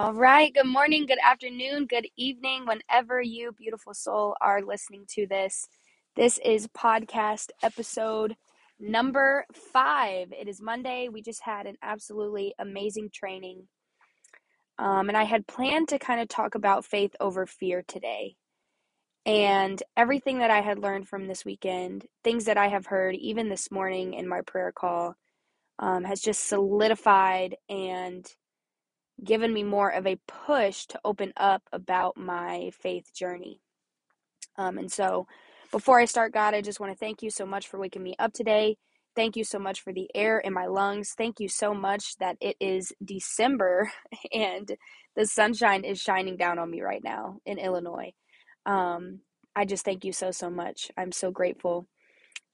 All right. Good morning, good afternoon, good evening, whenever you, beautiful soul, are listening to this. This is podcast episode number five. It is Monday. We just had an absolutely amazing training. Um, and I had planned to kind of talk about faith over fear today. And everything that I had learned from this weekend, things that I have heard even this morning in my prayer call, um, has just solidified and given me more of a push to open up about my faith journey. Um, and so, before I start, God, I just want to thank you so much for waking me up today. Thank you so much for the air in my lungs. Thank you so much that it is December and the sunshine is shining down on me right now in Illinois. Um, I just thank you so, so much. I'm so grateful.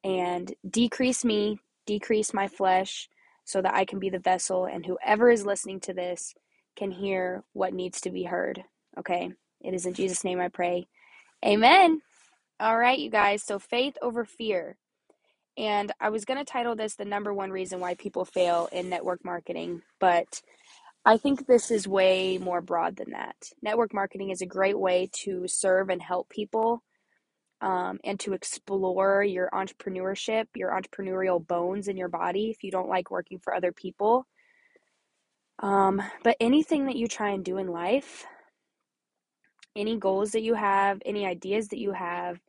And decrease me, decrease my flesh so that I can be the vessel, and whoever is listening to this can hear what needs to be heard. Okay? It is in Jesus' name I pray. Amen. All right, you guys. So faith over fear. And I was going to title this the number one reason why people fail in network marketing, but I think this is way more broad than that. Network marketing is a great way to serve and help people um, and to explore your entrepreneurship, your entrepreneurial bones in your body if you don't like working for other people. Um, but anything that you try and do in life, any goals that you have, any ideas that you have,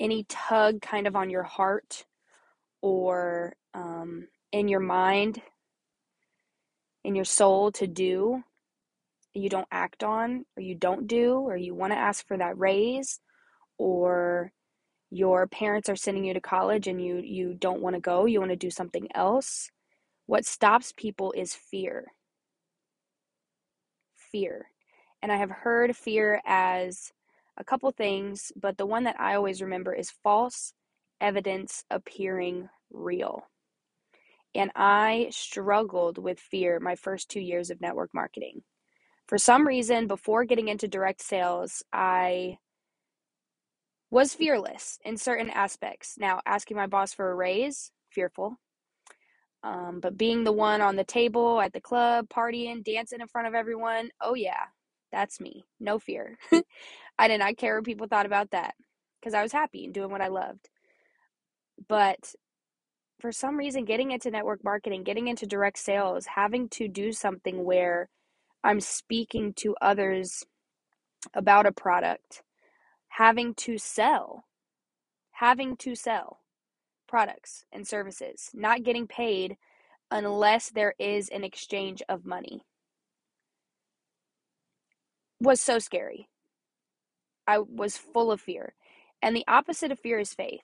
any tug kind of on your heart or um, in your mind, in your soul to do, you don't act on, or you don't do, or you want to ask for that raise, or your parents are sending you to college and you you don't want to go, you want to do something else. What stops people is fear fear. And I have heard fear as a couple things, but the one that I always remember is false evidence appearing real. And I struggled with fear my first two years of network marketing. For some reason, before getting into direct sales, I was fearless in certain aspects. Now, asking my boss for a raise, fearful. Um, but being the one on the table at the club, partying, dancing in front of everyone, oh yeah, that's me. No fear. I did not care what people thought about that because I was happy and doing what I loved. But for some reason, getting into network marketing, getting into direct sales, having to do something where I'm speaking to others about a product, having to sell, having to sell products and services, not getting paid unless there is an exchange of money. Was so scary. I was full of fear. And the opposite of fear is faith.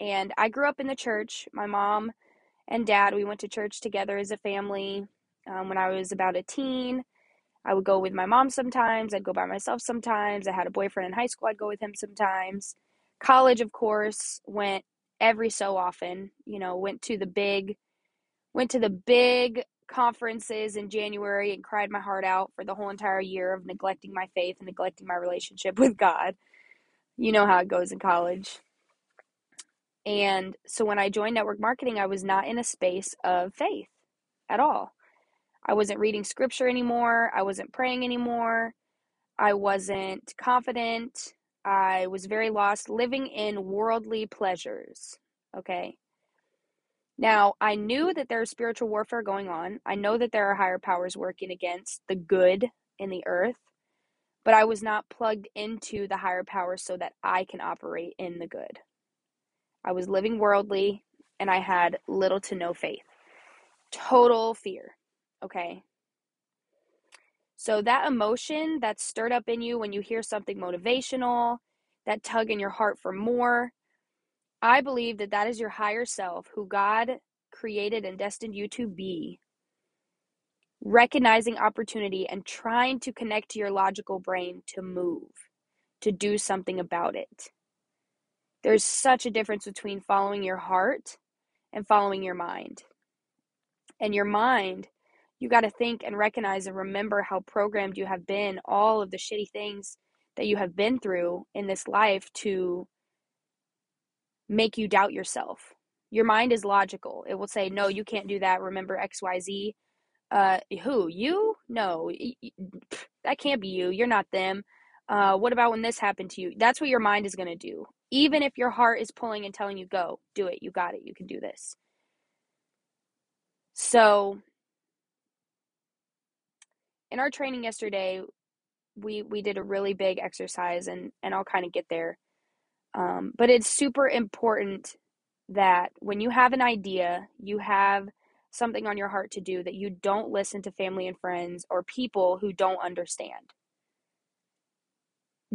And I grew up in the church. My mom and dad, we went to church together as a family um, when I was about a teen. I would go with my mom sometimes. I'd go by myself sometimes. I had a boyfriend in high school. I'd go with him sometimes. College, of course, went every so often. You know, went to the big, went to the big conferences in January and cried my heart out for the whole entire year of neglecting my faith and neglecting my relationship with God. You know how it goes in college. And so when I joined network marketing, I was not in a space of faith at all. I wasn't reading scripture anymore. I wasn't praying anymore. I wasn't confident. I was very lost, living in worldly pleasures. Okay. Now, I knew that there's spiritual warfare going on. I know that there are higher powers working against the good in the earth, but I was not plugged into the higher powers so that I can operate in the good. I was living worldly and I had little to no faith. Total fear. Okay. So, that emotion that's stirred up in you when you hear something motivational, that tug in your heart for more, I believe that that is your higher self who God created and destined you to be. Recognizing opportunity and trying to connect to your logical brain to move, to do something about it. There's such a difference between following your heart and following your mind. And your mind you got to think and recognize and remember how programmed you have been, all of the shitty things that you have been through in this life to make you doubt yourself. Your mind is logical. It will say, no, you can't do that. Remember XYZ. Uh, who? You? no, that can't be you. You're not them. Uh, what about when this happened to you? That's what your mind is going to do. Even if your heart is pulling and telling you, go, do it, you got it, you can do this. So, in our training yesterday, we we did a really big exercise, and and I'll kind of get there. Um, but it's super important that when you have an idea, you have something on your heart to do, that you don't listen to family and friends or people who don't understand.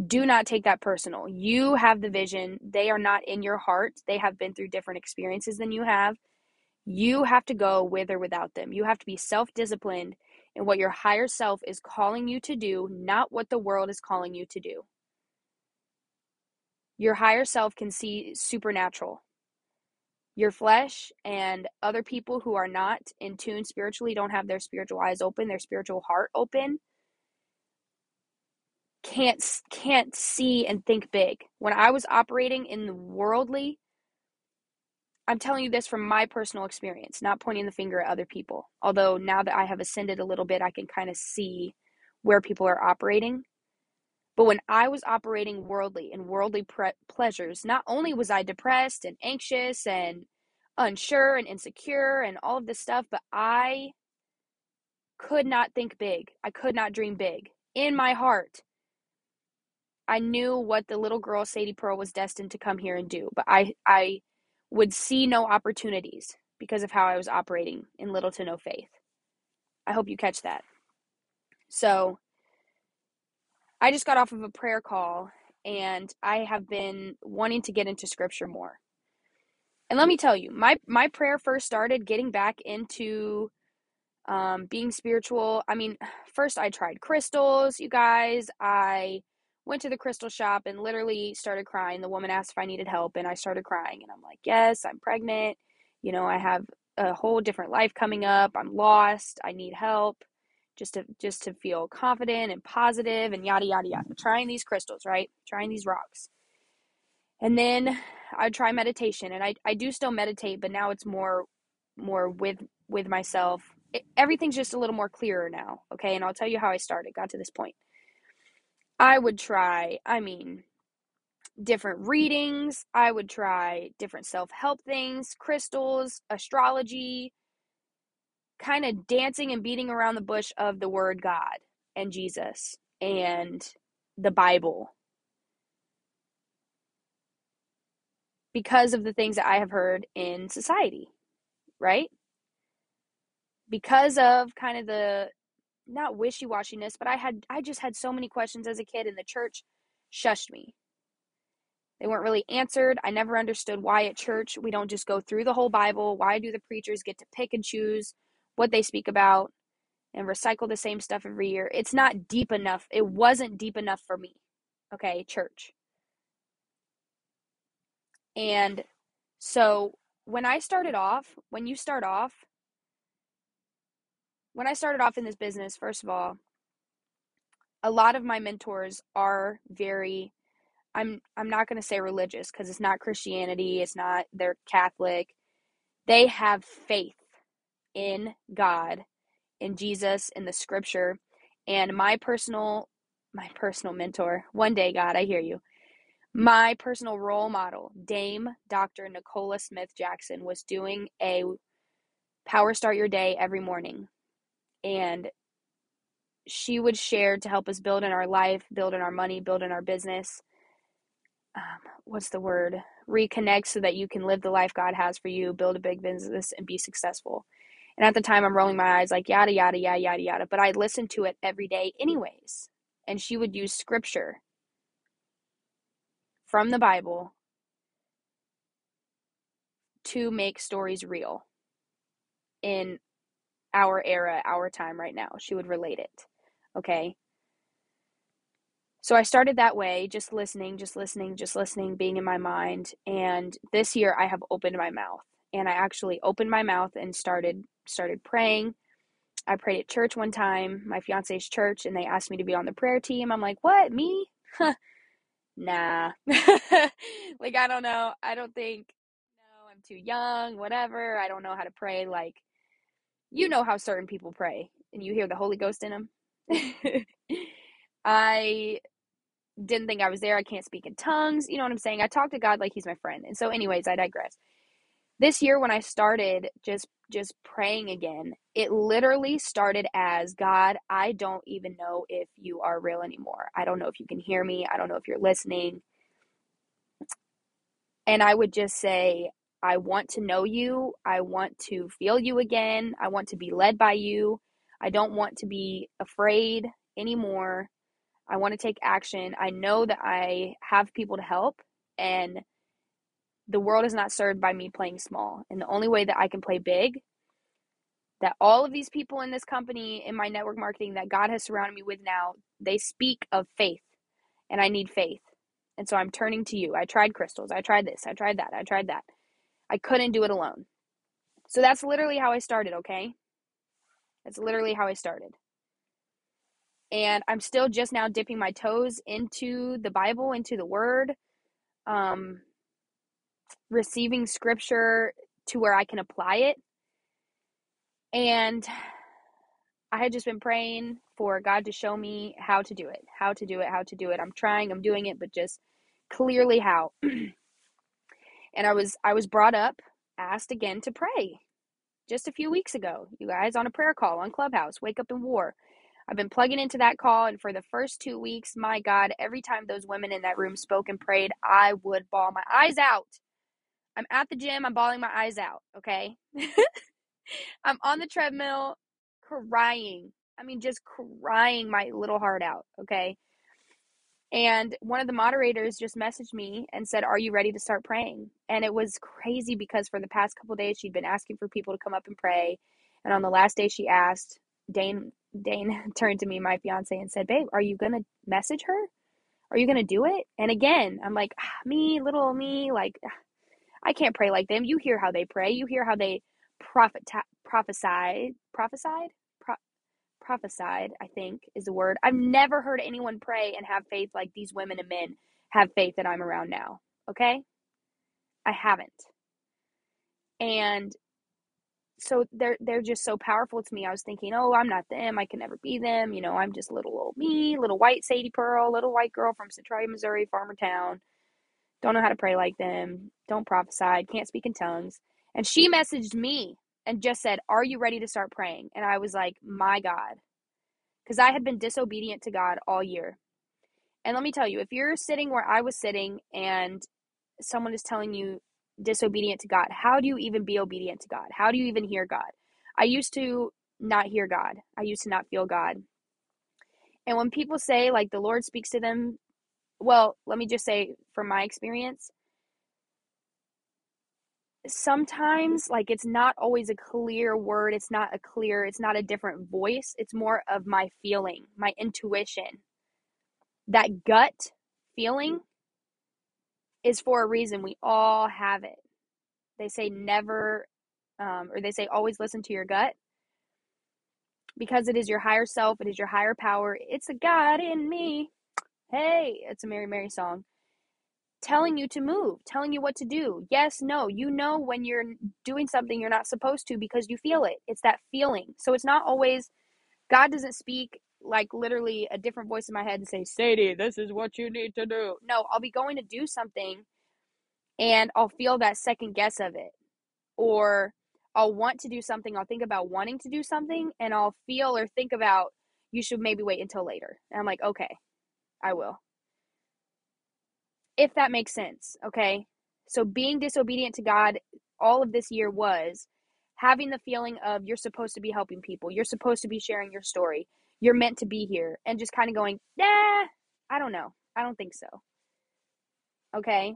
Do not take that personal. You have the vision. They are not in your heart. They have been through different experiences than you have. You have to go with or without them. You have to be self disciplined in what your higher self is calling you to do, not what the world is calling you to do. Your higher self can see supernatural. Your flesh and other people who are not in tune spiritually don't have their spiritual eyes open, their spiritual heart open. Can't can't see and think big. When I was operating in the worldly, I'm telling you this from my personal experience, not pointing the finger at other people. Although now that I have ascended a little bit, I can kind of see where people are operating. But when I was operating worldly and worldly pre- pleasures, not only was I depressed and anxious and unsure and insecure and all of this stuff, but I could not think big. I could not dream big. In my heart, I knew what the little girl Sadie Pearl was destined to come here and do, but I I would see no opportunities because of how I was operating in little to no faith. I hope you catch that. So, I just got off of a prayer call and I have been wanting to get into scripture more. And let me tell you, my my prayer first started getting back into um, being spiritual. I mean, first I tried crystals, you guys. I went to the crystal shop and literally started crying. The woman asked if I needed help, and I started crying. And I'm like, Yes, I'm pregnant. You know, I have a whole different life coming up. I'm lost. I need help just to just to feel confident and positive and yada yada yada trying these crystals right trying these rocks and then i try meditation and i, I do still meditate but now it's more more with with myself it, everything's just a little more clearer now okay and i'll tell you how i started got to this point i would try i mean different readings i would try different self-help things crystals astrology kind of dancing and beating around the bush of the word God and Jesus and the Bible because of the things that I have heard in society, right? Because of kind of the not wishy-washiness, but I had I just had so many questions as a kid and the church shushed me. They weren't really answered. I never understood why at church we don't just go through the whole Bible. Why do the preachers get to pick and choose what they speak about and recycle the same stuff every year. It's not deep enough. It wasn't deep enough for me. Okay, church. And so when I started off, when you start off, when I started off in this business, first of all, a lot of my mentors are very I'm I'm not going to say religious cuz it's not Christianity, it's not they're Catholic. They have faith in God, in Jesus, in the scripture. And my personal my personal mentor, one day God, I hear you. My personal role model, Dame Dr. Nicola Smith Jackson was doing a power start your day every morning. And she would share to help us build in our life, build in our money, build in our business. Um, what's the word? Reconnect so that you can live the life God has for you, build a big business, and be successful. And at the time, I'm rolling my eyes like yada, yada, yada, yada, yada. But I listened to it every day, anyways. And she would use scripture from the Bible to make stories real in our era, our time right now. She would relate it. Okay. So I started that way, just listening, just listening, just listening, being in my mind. And this year I have opened my mouth and I actually opened my mouth and started started praying. I prayed at church one time, my fiance's church, and they asked me to be on the prayer team. I'm like, "What? Me? nah." like I don't know. I don't think no, I'm too young, whatever. I don't know how to pray like you know how certain people pray. and you hear the Holy Ghost in them. I didn't think I was there. I can't speak in tongues. You know what I'm saying? I talk to God like he's my friend. And so anyways, I digress. This year when I started just just praying again, it literally started as God, I don't even know if you are real anymore. I don't know if you can hear me. I don't know if you're listening. And I would just say, I want to know you. I want to feel you again. I want to be led by you. I don't want to be afraid anymore. I want to take action. I know that I have people to help, and the world is not served by me playing small. And the only way that I can play big, that all of these people in this company, in my network marketing that God has surrounded me with now, they speak of faith, and I need faith. And so I'm turning to you. I tried crystals. I tried this. I tried that. I tried that. I couldn't do it alone. So that's literally how I started, okay? That's literally how I started. And I'm still just now dipping my toes into the Bible, into the Word, um, receiving scripture to where I can apply it. And I had just been praying for God to show me how to do it, how to do it, how to do it. I'm trying, I'm doing it, but just clearly how. and I was I was brought up, asked again to pray. Just a few weeks ago, you guys on a prayer call on Clubhouse, Wake Up and War. I've been plugging into that call, and for the first two weeks, my God, every time those women in that room spoke and prayed, I would bawl my eyes out. I'm at the gym, I'm bawling my eyes out, okay? I'm on the treadmill crying. I mean, just crying my little heart out, okay? And one of the moderators just messaged me and said, Are you ready to start praying? And it was crazy because for the past couple days, she'd been asking for people to come up and pray. And on the last day, she asked, Dane, Dane turned to me, my fiance, and said, Babe, are you going to message her? Are you going to do it? And again, I'm like, ah, Me, little me, like, ah, I can't pray like them. You hear how they pray, you hear how they prophet, prophesied, prophesied, prophesied, I think is the word. I've never heard anyone pray and have faith like these women and men have faith that I'm around now. Okay? I haven't. And so they're they're just so powerful to me. I was thinking, oh, I'm not them. I can never be them. You know, I'm just little old me, little white Sadie Pearl, little white girl from Centralia, Missouri, farmer town. Don't know how to pray like them. Don't prophesy. Can't speak in tongues. And she messaged me and just said, Are you ready to start praying? And I was like, My God. Because I had been disobedient to God all year. And let me tell you, if you're sitting where I was sitting and someone is telling you disobedient to God, how do you even be obedient to God? How do you even hear God? I used to not hear God, I used to not feel God. And when people say, like, the Lord speaks to them, well, let me just say from my experience, sometimes like it's not always a clear word it's not a clear it's not a different voice it's more of my feeling my intuition. That gut feeling is for a reason we all have it. They say never um, or they say always listen to your gut. Because it is your higher self it is your higher power it's a god in me. Hey it's a mary mary song telling you to move, telling you what to do. Yes, no. You know when you're doing something you're not supposed to because you feel it. It's that feeling. So it's not always, God doesn't speak like literally a different voice in my head and say, Sadie, this is what you need to do. No, I'll be going to do something and I'll feel that second guess of it. Or I'll want to do something. I'll think about wanting to do something and I'll feel or think about, you should maybe wait until later. And I'm like, okay, I will if that makes sense, okay? So being disobedient to God all of this year was having the feeling of you're supposed to be helping people, you're supposed to be sharing your story, you're meant to be here, and just kind of going, nah, I don't know. I don't think so. Okay?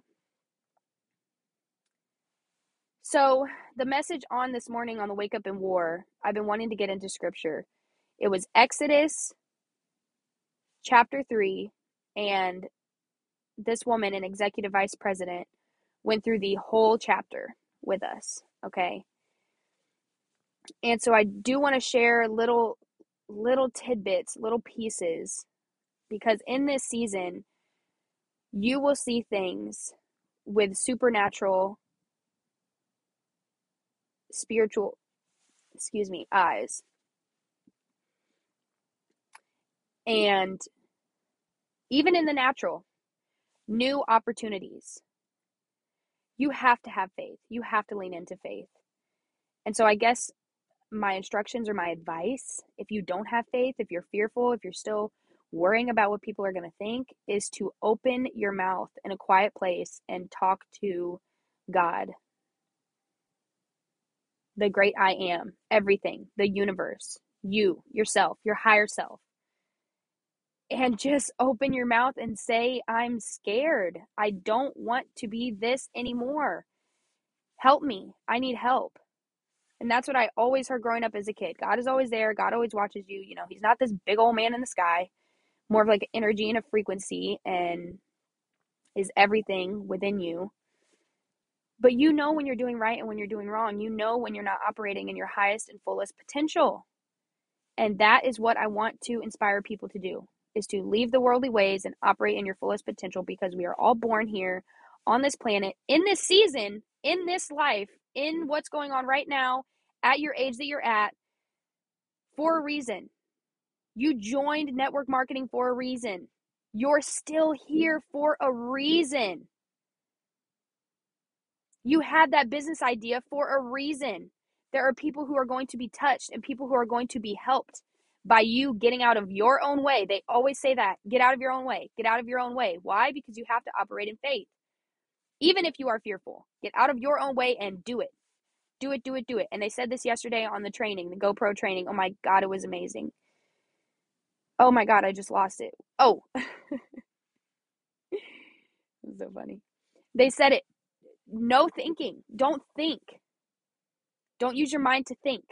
So, the message on this morning on the Wake Up in War, I've been wanting to get into scripture. It was Exodus chapter 3 and this woman, an executive vice president, went through the whole chapter with us. Okay. And so I do want to share little little tidbits, little pieces because in this season you will see things with supernatural spiritual excuse me, eyes. And even in the natural, new opportunities. You have to have faith. You have to lean into faith. And so I guess my instructions or my advice, if you don't have faith, if you're fearful, if you're still worrying about what people are going to think, is to open your mouth in a quiet place and talk to God. The great I am, everything, the universe, you, yourself, your higher self. And just open your mouth and say, I'm scared. I don't want to be this anymore. Help me. I need help. And that's what I always heard growing up as a kid. God is always there. God always watches you. You know, He's not this big old man in the sky, more of like energy and a frequency and is everything within you. But you know when you're doing right and when you're doing wrong. You know when you're not operating in your highest and fullest potential. And that is what I want to inspire people to do is to leave the worldly ways and operate in your fullest potential because we are all born here on this planet in this season, in this life, in what's going on right now at your age that you're at for a reason. You joined network marketing for a reason. You're still here for a reason. You had that business idea for a reason. There are people who are going to be touched and people who are going to be helped by you getting out of your own way. They always say that get out of your own way, get out of your own way. Why? Because you have to operate in faith. Even if you are fearful, get out of your own way and do it. Do it, do it, do it. And they said this yesterday on the training, the GoPro training. Oh my God, it was amazing. Oh my God, I just lost it. Oh, so funny. They said it no thinking. Don't think. Don't use your mind to think.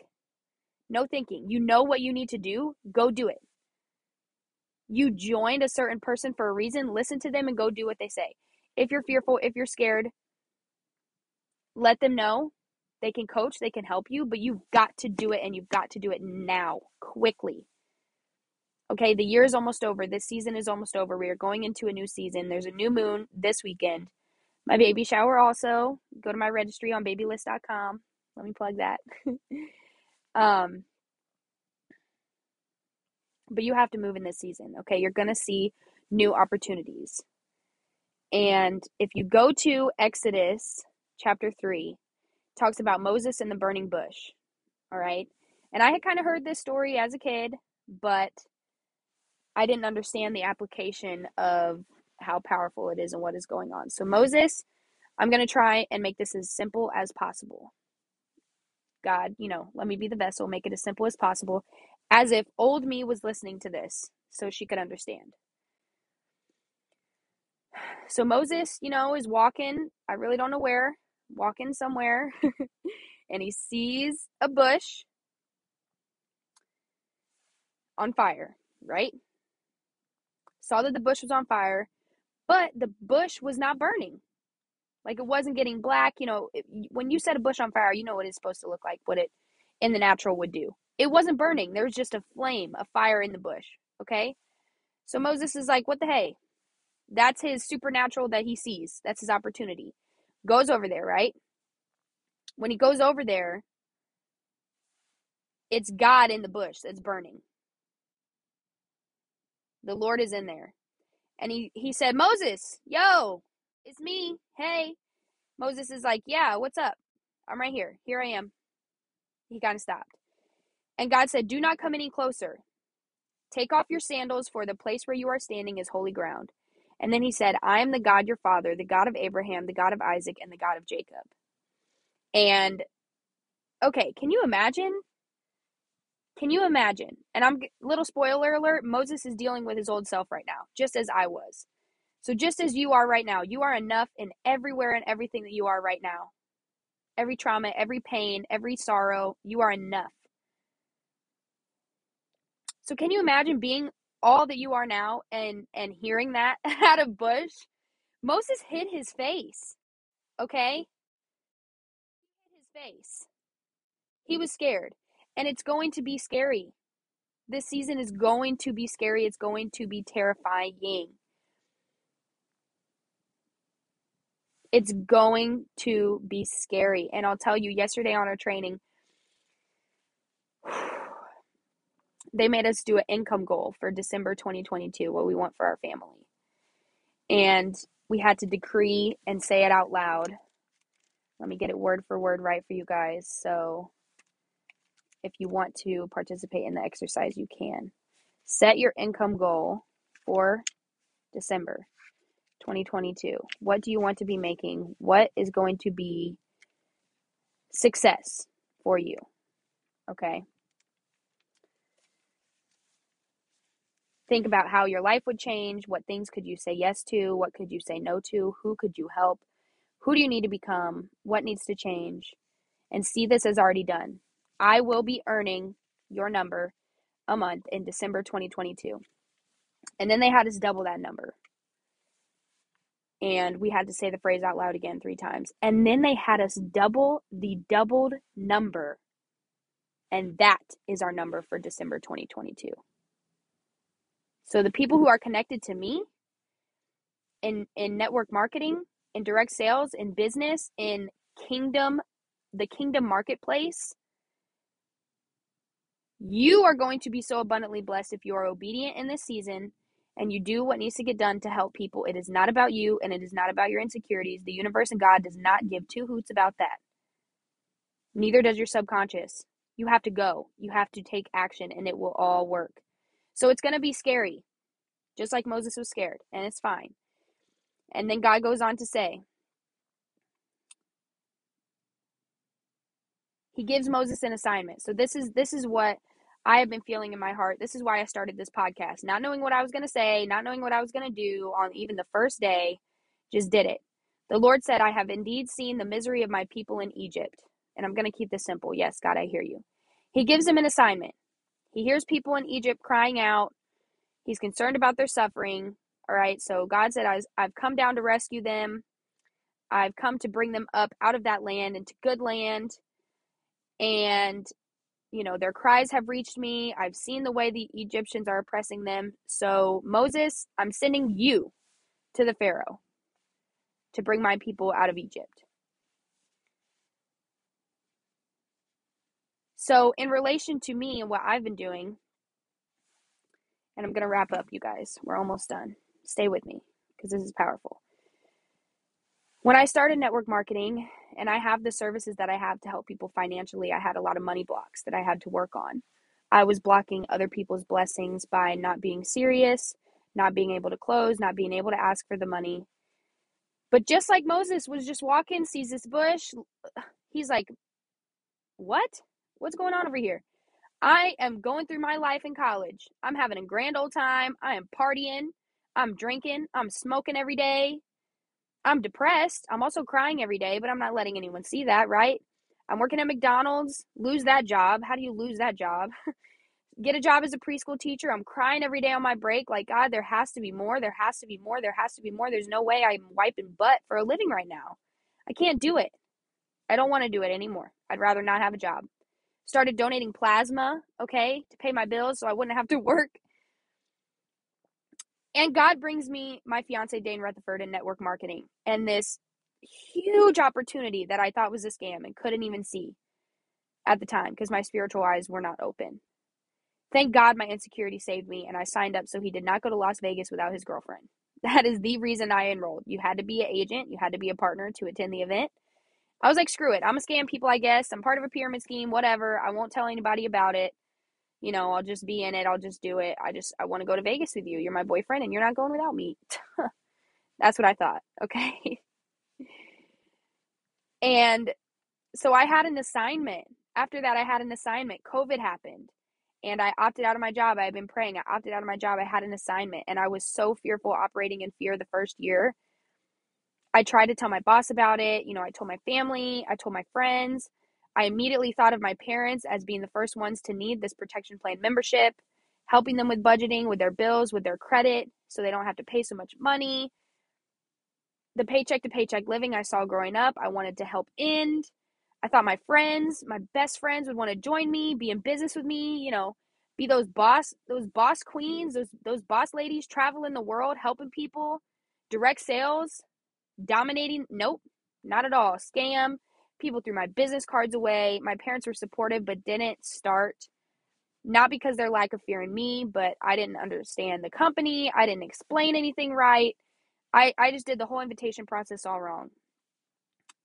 No thinking. You know what you need to do, go do it. You joined a certain person for a reason, listen to them and go do what they say. If you're fearful, if you're scared, let them know. They can coach, they can help you, but you've got to do it and you've got to do it now, quickly. Okay, the year is almost over. This season is almost over. We are going into a new season. There's a new moon this weekend. My baby shower also. Go to my registry on babylist.com. Let me plug that. Um, but you have to move in this season, okay? You're going to see new opportunities. And if you go to Exodus chapter 3, talks about Moses and the burning bush. All right? And I had kind of heard this story as a kid, but I didn't understand the application of how powerful it is and what is going on. So Moses, I'm going to try and make this as simple as possible. God, you know, let me be the vessel, make it as simple as possible, as if old me was listening to this so she could understand. So Moses, you know, is walking, I really don't know where, walking somewhere, and he sees a bush on fire, right? Saw that the bush was on fire, but the bush was not burning. Like it wasn't getting black. You know, it, when you set a bush on fire, you know what it's supposed to look like, what it in the natural would do. It wasn't burning. There was just a flame, a fire in the bush. Okay. So Moses is like, what the hey? That's his supernatural that he sees. That's his opportunity. Goes over there, right? When he goes over there, it's God in the bush that's burning. The Lord is in there. And he, he said, Moses, yo, it's me. Hey. Moses is like, Yeah, what's up? I'm right here. Here I am. He kind of stopped. And God said, Do not come any closer. Take off your sandals, for the place where you are standing is holy ground. And then he said, I am the God your father, the God of Abraham, the God of Isaac, and the God of Jacob. And okay, can you imagine? Can you imagine? And I'm little spoiler alert, Moses is dealing with his old self right now, just as I was. So, just as you are right now, you are enough in everywhere and everything that you are right now. Every trauma, every pain, every sorrow, you are enough. So, can you imagine being all that you are now and and hearing that out of bush? Moses hid his face. Okay? He hid his face. He was scared. And it's going to be scary. This season is going to be scary. It's going to be terrifying. It's going to be scary. And I'll tell you, yesterday on our training, they made us do an income goal for December 2022, what we want for our family. And we had to decree and say it out loud. Let me get it word for word right for you guys. So if you want to participate in the exercise, you can. Set your income goal for December 2022. What do you want to be making? What is going to be success for you? Okay. Think about how your life would change. What things could you say yes to? What could you say no to? Who could you help? Who do you need to become? What needs to change? And see this as already done. I will be earning your number a month in December 2022. And then they had us double that number. And we had to say the phrase out loud again three times. And then they had us double the doubled number. And that is our number for December 2022. So the people who are connected to me in in network marketing, in direct sales, in business, in kingdom, the kingdom marketplace, you are going to be so abundantly blessed if you are obedient in this season and you do what needs to get done to help people. It is not about you and it is not about your insecurities. The universe and God does not give two hoots about that. Neither does your subconscious. You have to go. You have to take action and it will all work. So it's going to be scary, just like Moses was scared, and it's fine. And then God goes on to say, He gives Moses an assignment. So this is this is what I have been feeling in my heart. This is why I started this podcast. Not knowing what I was going to say, not knowing what I was going to do on even the first day, just did it. The Lord said, I have indeed seen the misery of my people in Egypt. And I'm going to keep this simple. Yes, God, I hear you. He gives him an assignment. He hears people in Egypt crying out. He's concerned about their suffering. All right. So God said, I've come down to rescue them. I've come to bring them up out of that land into good land. And you know, their cries have reached me. I've seen the way the Egyptians are oppressing them. So, Moses, I'm sending you to the Pharaoh to bring my people out of Egypt. So, in relation to me and what I've been doing, and I'm going to wrap up, you guys. We're almost done. Stay with me because this is powerful. When I started network marketing, and I have the services that I have to help people financially. I had a lot of money blocks that I had to work on. I was blocking other people's blessings by not being serious, not being able to close, not being able to ask for the money. But just like Moses was just walking, sees this bush, he's like, What? What's going on over here? I am going through my life in college. I'm having a grand old time. I am partying. I'm drinking. I'm smoking every day. I'm depressed. I'm also crying every day, but I'm not letting anyone see that, right? I'm working at McDonald's, lose that job. How do you lose that job? Get a job as a preschool teacher. I'm crying every day on my break. Like, God, there has to be more. There has to be more. There has to be more. There's no way I'm wiping butt for a living right now. I can't do it. I don't want to do it anymore. I'd rather not have a job. Started donating plasma, okay, to pay my bills so I wouldn't have to work. And God brings me my fiance Dane Rutherford in network marketing and this huge opportunity that I thought was a scam and couldn't even see at the time because my spiritual eyes were not open. Thank God my insecurity saved me and I signed up so he did not go to Las Vegas without his girlfriend. That is the reason I enrolled. You had to be an agent, you had to be a partner to attend the event. I was like, screw it. I'm a scam people, I guess. I'm part of a pyramid scheme, whatever. I won't tell anybody about it you know, I'll just be in it. I'll just do it. I just, I want to go to Vegas with you. You're my boyfriend and you're not going without me. That's what I thought. Okay. and so I had an assignment. After that, I had an assignment. COVID happened and I opted out of my job. I had been praying. I opted out of my job. I had an assignment and I was so fearful operating in fear the first year. I tried to tell my boss about it. You know, I told my family, I told my friends. I immediately thought of my parents as being the first ones to need this protection plan membership, helping them with budgeting, with their bills, with their credit, so they don't have to pay so much money. The paycheck to paycheck living I saw growing up, I wanted to help end. I thought my friends, my best friends would want to join me, be in business with me, you know, be those boss, those boss queens, those those boss ladies traveling the world helping people, direct sales, dominating. Nope, not at all. Scam people threw my business cards away. My parents were supportive but didn't start Not because their lack of fear in me, but I didn't understand the company. I didn't explain anything right. I, I just did the whole invitation process all wrong.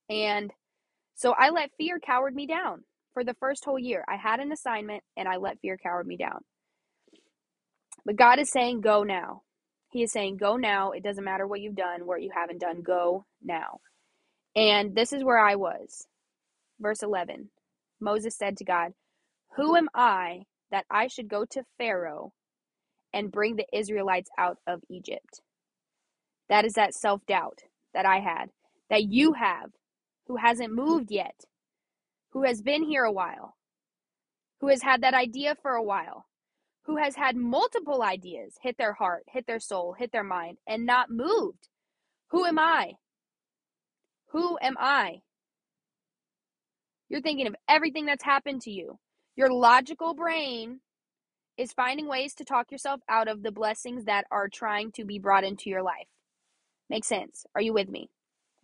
And so I let fear coward me down for the first whole year. I had an assignment and I let fear coward me down. But God is saying, go now. He is saying, go now. It doesn't matter what you've done, what you haven't done, go now. And this is where I was. Verse 11 Moses said to God, Who am I that I should go to Pharaoh and bring the Israelites out of Egypt? That is that self doubt that I had, that you have, who hasn't moved yet, who has been here a while, who has had that idea for a while, who has had multiple ideas hit their heart, hit their soul, hit their mind, and not moved. Who am I? Who am I? You're thinking of everything that's happened to you. Your logical brain is finding ways to talk yourself out of the blessings that are trying to be brought into your life. Makes sense. Are you with me?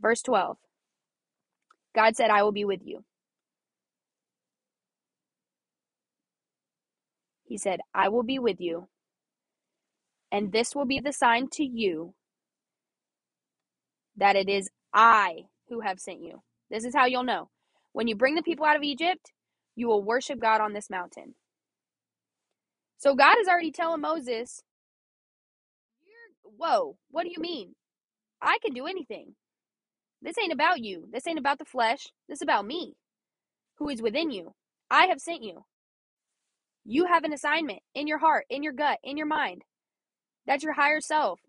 Verse 12 God said, I will be with you. He said, I will be with you, and this will be the sign to you that it is I who have sent you. This is how you'll know. When you bring the people out of Egypt, you will worship God on this mountain. So God is already telling Moses, Whoa, what do you mean? I can do anything. This ain't about you. This ain't about the flesh. This is about me, who is within you. I have sent you. You have an assignment in your heart, in your gut, in your mind. That's your higher self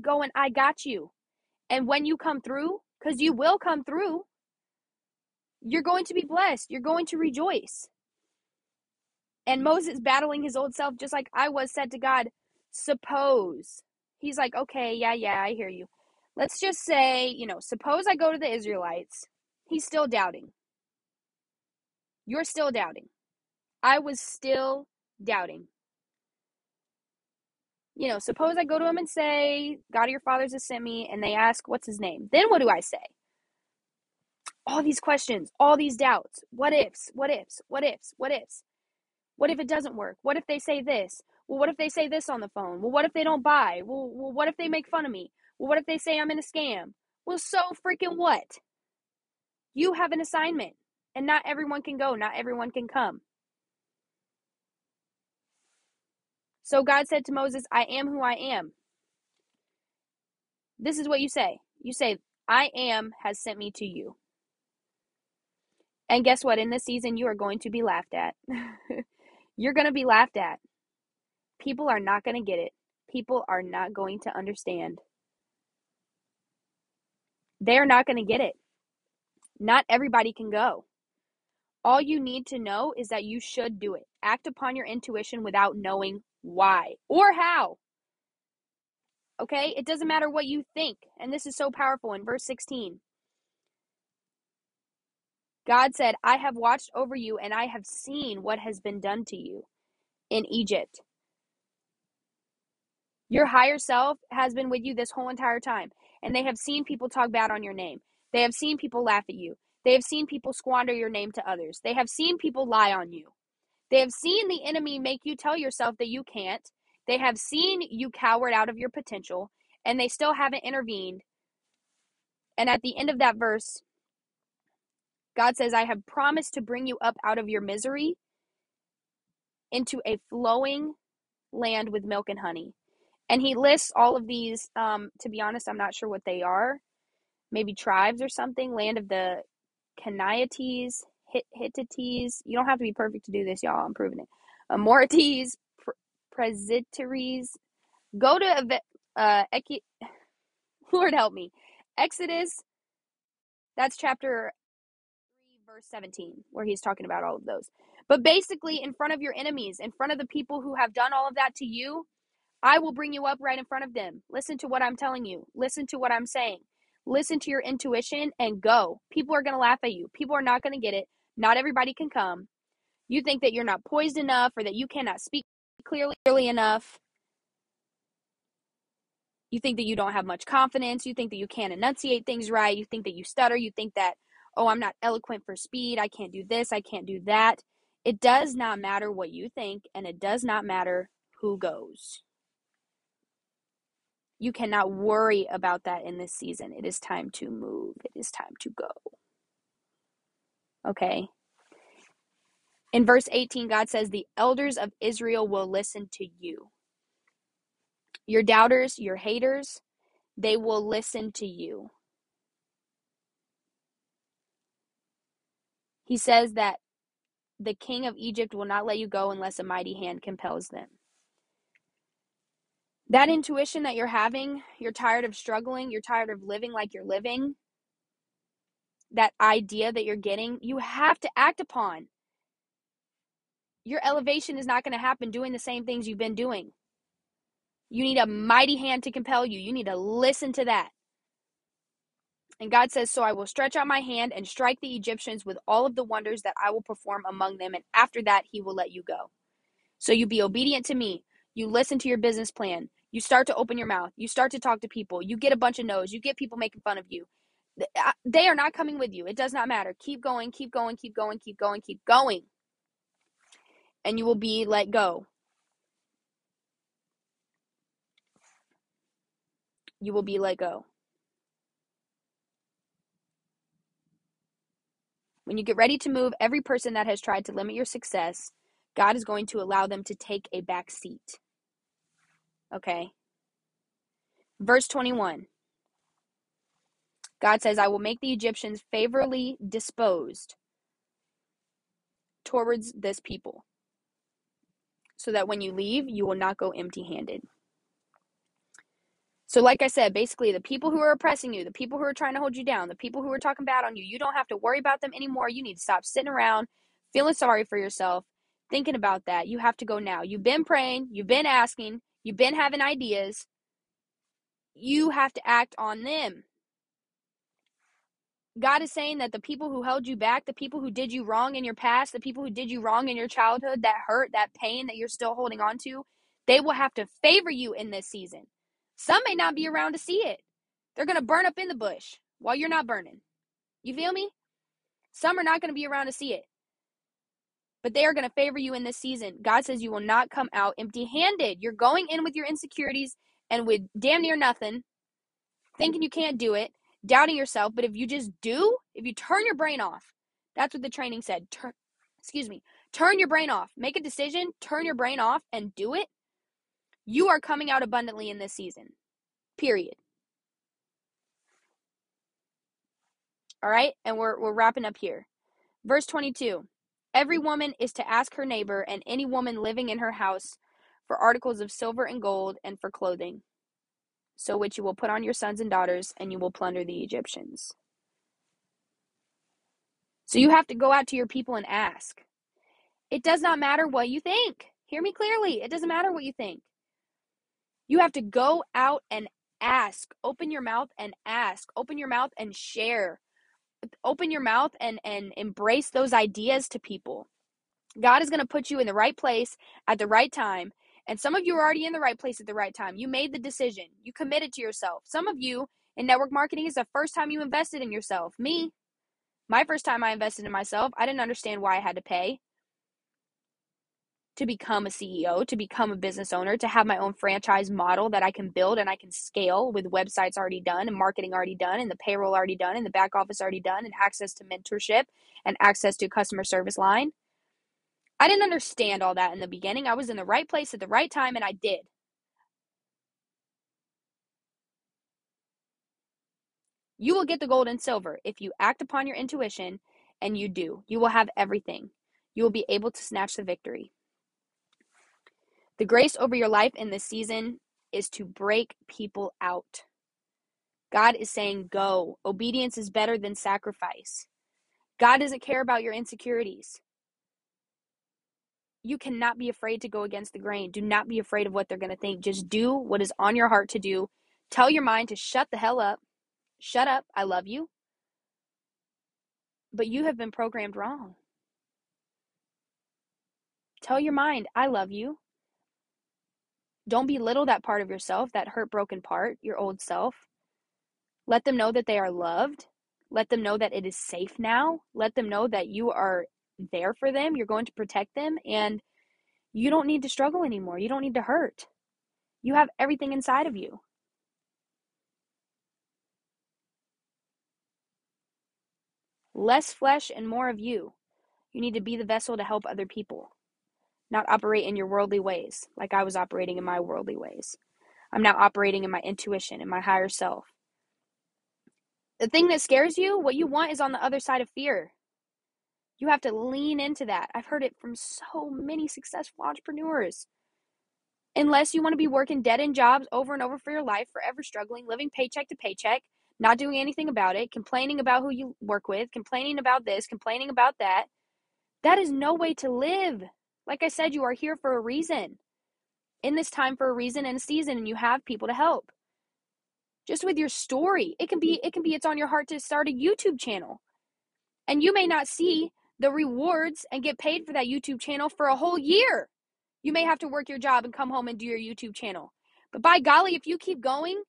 going, I got you. And when you come through, because you will come through, you're going to be blessed. You're going to rejoice. And Moses battling his old self, just like I was, said to God, Suppose. He's like, Okay, yeah, yeah, I hear you. Let's just say, you know, suppose I go to the Israelites. He's still doubting. You're still doubting. I was still doubting. You know, suppose I go to him and say, God of your fathers has sent me, and they ask, What's his name? Then what do I say? All these questions, all these doubts. What ifs, what ifs, what ifs, what ifs? What if it doesn't work? What if they say this? Well, what if they say this on the phone? Well, what if they don't buy? Well, well what if they make fun of me? Well, what if they say I'm in a scam? Well, so freaking what? You have an assignment, and not everyone can go, not everyone can come. So God said to Moses, I am who I am. This is what you say. You say, I am has sent me to you. And guess what? In this season, you are going to be laughed at. You're going to be laughed at. People are not going to get it. People are not going to understand. They're not going to get it. Not everybody can go. All you need to know is that you should do it. Act upon your intuition without knowing why or how. Okay? It doesn't matter what you think. And this is so powerful in verse 16. God said, I have watched over you and I have seen what has been done to you in Egypt. Your higher self has been with you this whole entire time, and they have seen people talk bad on your name. They have seen people laugh at you. They have seen people squander your name to others. They have seen people lie on you. They have seen the enemy make you tell yourself that you can't. They have seen you cowered out of your potential, and they still haven't intervened. And at the end of that verse, God says, I have promised to bring you up out of your misery into a flowing land with milk and honey. And he lists all of these. Um, to be honest, I'm not sure what they are. Maybe tribes or something. Land of the Canaites, Hittites. You don't have to be perfect to do this, y'all. I'm proving it. Amorites, Presbyteries. Go to uh, Eki- Lord help me. Exodus. That's chapter 3, verse 17, where he's talking about all of those. But basically, in front of your enemies, in front of the people who have done all of that to you, I will bring you up right in front of them. Listen to what I'm telling you. Listen to what I'm saying. Listen to your intuition and go. People are going to laugh at you. People are not going to get it. Not everybody can come. You think that you're not poised enough or that you cannot speak clearly, enough. You think that you don't have much confidence. You think that you can't enunciate things right. You think that you stutter. You think that, oh, I'm not eloquent for speed. I can't do this. I can't do that. It does not matter what you think, and it does not matter who goes. You cannot worry about that in this season. It is time to move, it is time to go. Okay. In verse 18, God says, The elders of Israel will listen to you. Your doubters, your haters, they will listen to you. He says that the king of Egypt will not let you go unless a mighty hand compels them. That intuition that you're having, you're tired of struggling, you're tired of living like you're living, that idea that you're getting, you have to act upon. Your elevation is not going to happen doing the same things you've been doing. You need a mighty hand to compel you. You need to listen to that. And God says, So I will stretch out my hand and strike the Egyptians with all of the wonders that I will perform among them. And after that, he will let you go. So you be obedient to me. You listen to your business plan. You start to open your mouth. You start to talk to people. You get a bunch of no's. You get people making fun of you. Uh, they are not coming with you. It does not matter. Keep going, keep going, keep going, keep going, keep going. And you will be let go. You will be let go. When you get ready to move, every person that has tried to limit your success, God is going to allow them to take a back seat. Okay? Verse 21. God says, I will make the Egyptians favorably disposed towards this people, so that when you leave, you will not go empty handed. So, like I said, basically, the people who are oppressing you, the people who are trying to hold you down, the people who are talking bad on you, you don't have to worry about them anymore. You need to stop sitting around feeling sorry for yourself, thinking about that. You have to go now. You've been praying, you've been asking, you've been having ideas. You have to act on them. God is saying that the people who held you back, the people who did you wrong in your past, the people who did you wrong in your childhood, that hurt, that pain that you're still holding on to, they will have to favor you in this season. Some may not be around to see it. They're going to burn up in the bush while you're not burning. You feel me? Some are not going to be around to see it. But they are going to favor you in this season. God says you will not come out empty handed. You're going in with your insecurities and with damn near nothing, thinking you can't do it, doubting yourself. But if you just do, if you turn your brain off, that's what the training said. Turn, excuse me, turn your brain off. Make a decision, turn your brain off, and do it. You are coming out abundantly in this season. Period. All right, and we're we're wrapping up here. Verse 22. Every woman is to ask her neighbor and any woman living in her house for articles of silver and gold and for clothing, so which you will put on your sons and daughters, and you will plunder the Egyptians. So you have to go out to your people and ask. It does not matter what you think. Hear me clearly. It doesn't matter what you think. You have to go out and ask. Open your mouth and ask. Open your mouth and share. Open your mouth and and embrace those ideas to people. God is going to put you in the right place at the right time. And some of you are already in the right place at the right time. You made the decision. You committed to yourself. Some of you in network marketing is the first time you invested in yourself. Me, my first time I invested in myself, I didn't understand why I had to pay to become a CEO, to become a business owner, to have my own franchise model that I can build and I can scale with websites already done and marketing already done and the payroll already done and the back office already done and access to mentorship and access to customer service line. I didn't understand all that in the beginning. I was in the right place at the right time and I did. You will get the gold and silver if you act upon your intuition and you do. You will have everything. You will be able to snatch the victory. The grace over your life in this season is to break people out. God is saying, go. Obedience is better than sacrifice. God doesn't care about your insecurities. You cannot be afraid to go against the grain. Do not be afraid of what they're going to think. Just do what is on your heart to do. Tell your mind to shut the hell up. Shut up. I love you. But you have been programmed wrong. Tell your mind, I love you. Don't belittle that part of yourself, that hurt, broken part, your old self. Let them know that they are loved. Let them know that it is safe now. Let them know that you are there for them, you're going to protect them, and you don't need to struggle anymore. You don't need to hurt. You have everything inside of you. Less flesh and more of you. You need to be the vessel to help other people, not operate in your worldly ways like I was operating in my worldly ways. I'm now operating in my intuition, in my higher self. The thing that scares you, what you want is on the other side of fear. You have to lean into that. I've heard it from so many successful entrepreneurs. Unless you want to be working dead end jobs over and over for your life, forever struggling, living paycheck to paycheck, not doing anything about it, complaining about who you work with, complaining about this, complaining about that, that is no way to live. Like I said, you are here for a reason. In this time for a reason and a season, and you have people to help. Just with your story, it can be it can be it's on your heart to start a YouTube channel. And you may not see the rewards and get paid for that YouTube channel for a whole year. You may have to work your job and come home and do your YouTube channel. But by golly, if you keep going,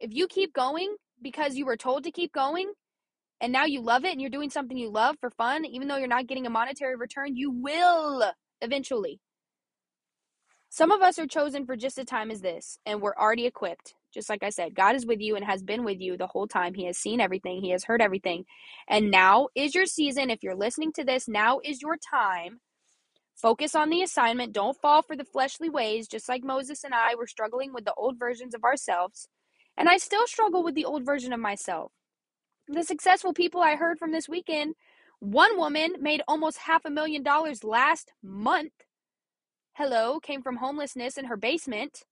if you keep going because you were told to keep going, and now you love it and you're doing something you love for fun, even though you're not getting a monetary return, you will eventually. Some of us are chosen for just a time as this, and we're already equipped. Just like I said, God is with you and has been with you the whole time. He has seen everything, He has heard everything. And now is your season. If you're listening to this, now is your time. Focus on the assignment. Don't fall for the fleshly ways, just like Moses and I were struggling with the old versions of ourselves. And I still struggle with the old version of myself. The successful people I heard from this weekend, one woman made almost half a million dollars last month. Hello, came from homelessness in her basement.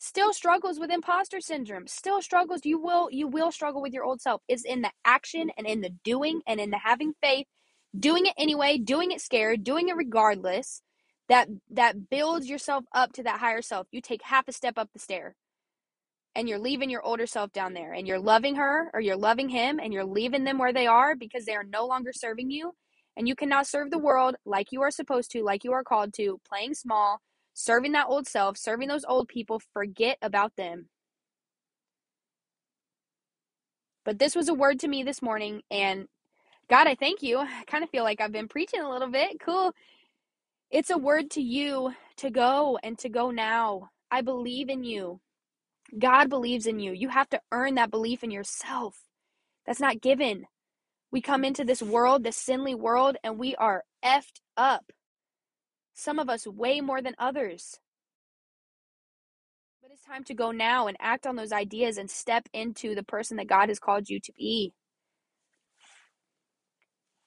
Still struggles with imposter syndrome still struggles you will you will struggle with your old self. It's in the action and in the doing and in the having faith doing it anyway doing it scared doing it regardless that that builds yourself up to that higher self. You take half a step up the stair and you're leaving your older self down there and you're loving her or you're loving him and you're leaving them where they are because they are no longer serving you. And you cannot serve the world like you are supposed to like you are called to playing small serving that old self, serving those old people, forget about them. But this was a word to me this morning, and God, I thank you. I kind of feel like I've been preaching a little bit. Cool. It's a word to you to go and to go now. I believe in you. God believes in you. You have to earn that belief in yourself. That's not given. We come into this world, this sinly world, and we are effed up some of us way more than others. But it's time to go now and act on those ideas and step into the person that God has called you to be.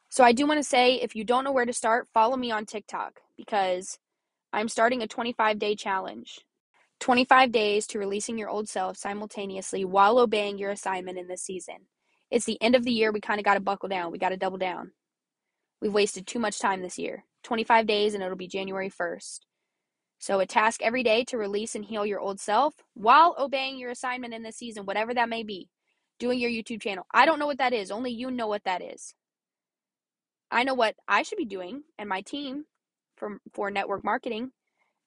So I do want to say if you don't know where to start, follow me on TikTok because I'm starting a 25 day challenge. 25 days to releasing your old self simultaneously while obeying your assignment in this season. It's the end of the year. We kind of got to buckle down. We got to double down. We've wasted too much time this year. 25 days and it'll be January 1st. So, a task every day to release and heal your old self while obeying your assignment in this season, whatever that may be. Doing your YouTube channel. I don't know what that is. Only you know what that is. I know what I should be doing and my team for, for network marketing.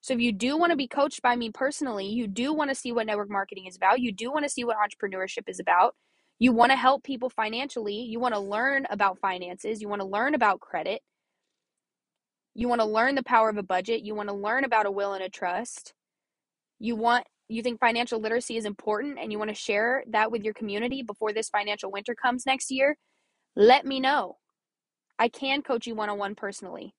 So, if you do want to be coached by me personally, you do want to see what network marketing is about, you do want to see what entrepreneurship is about, you want to help people financially, you want to learn about finances, you want to learn about credit you want to learn the power of a budget. You want to learn about a will and a trust. You want you think financial literacy is important and you want to share that with your community before this financial winter comes next year, let me know. I can coach you one on one personally.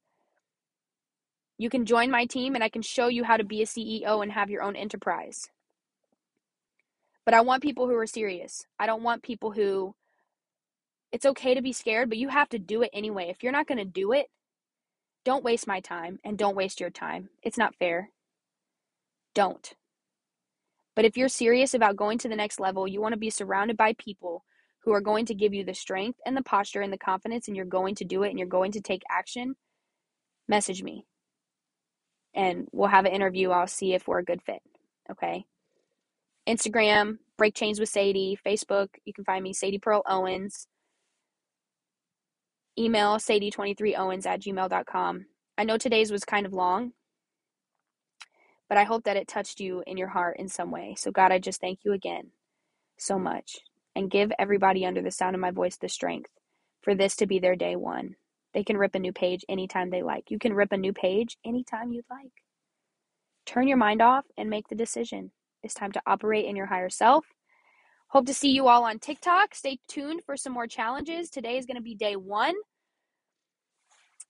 You can join my team and I can show you how to be a CEO and have your own enterprise. But I want people who are serious. I don't want people who, it's okay to be scared, but you have to do it anyway. If you're not going to do it, don't waste my time and don't waste your time. It's not fair. Don't. But if you're serious about going to the next level, you want to be surrounded by people who are going to give you the strength and the posture and the confidence, and you're going to do it and you're going to take action, message me. And we'll have an interview. I'll see if we're a good fit. Okay. Instagram, Break Chains with Sadie. Facebook, you can find me, Sadie Pearl Owens email sadie23owens at gmail.com. I know today's was kind of long, but I hope that it touched you in your heart in some way. So, God, I just thank you again so much and give everybody under the sound of my voice the strength for this to be their day one. They can rip a new page anytime they like. You can rip a new page anytime you'd like. Turn your mind off and make the decision. It's time to operate in your higher self. Hope to see you all on TikTok. Stay tuned for some more challenges. Today is going to be day one.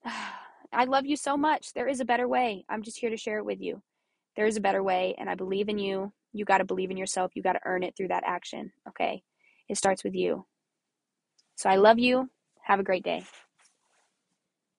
I love you so much. There is a better way. I'm just here to share it with you. There is a better way, and I believe in you. You got to believe in yourself. You got to earn it through that action. Okay? It starts with you. So I love you. Have a great day.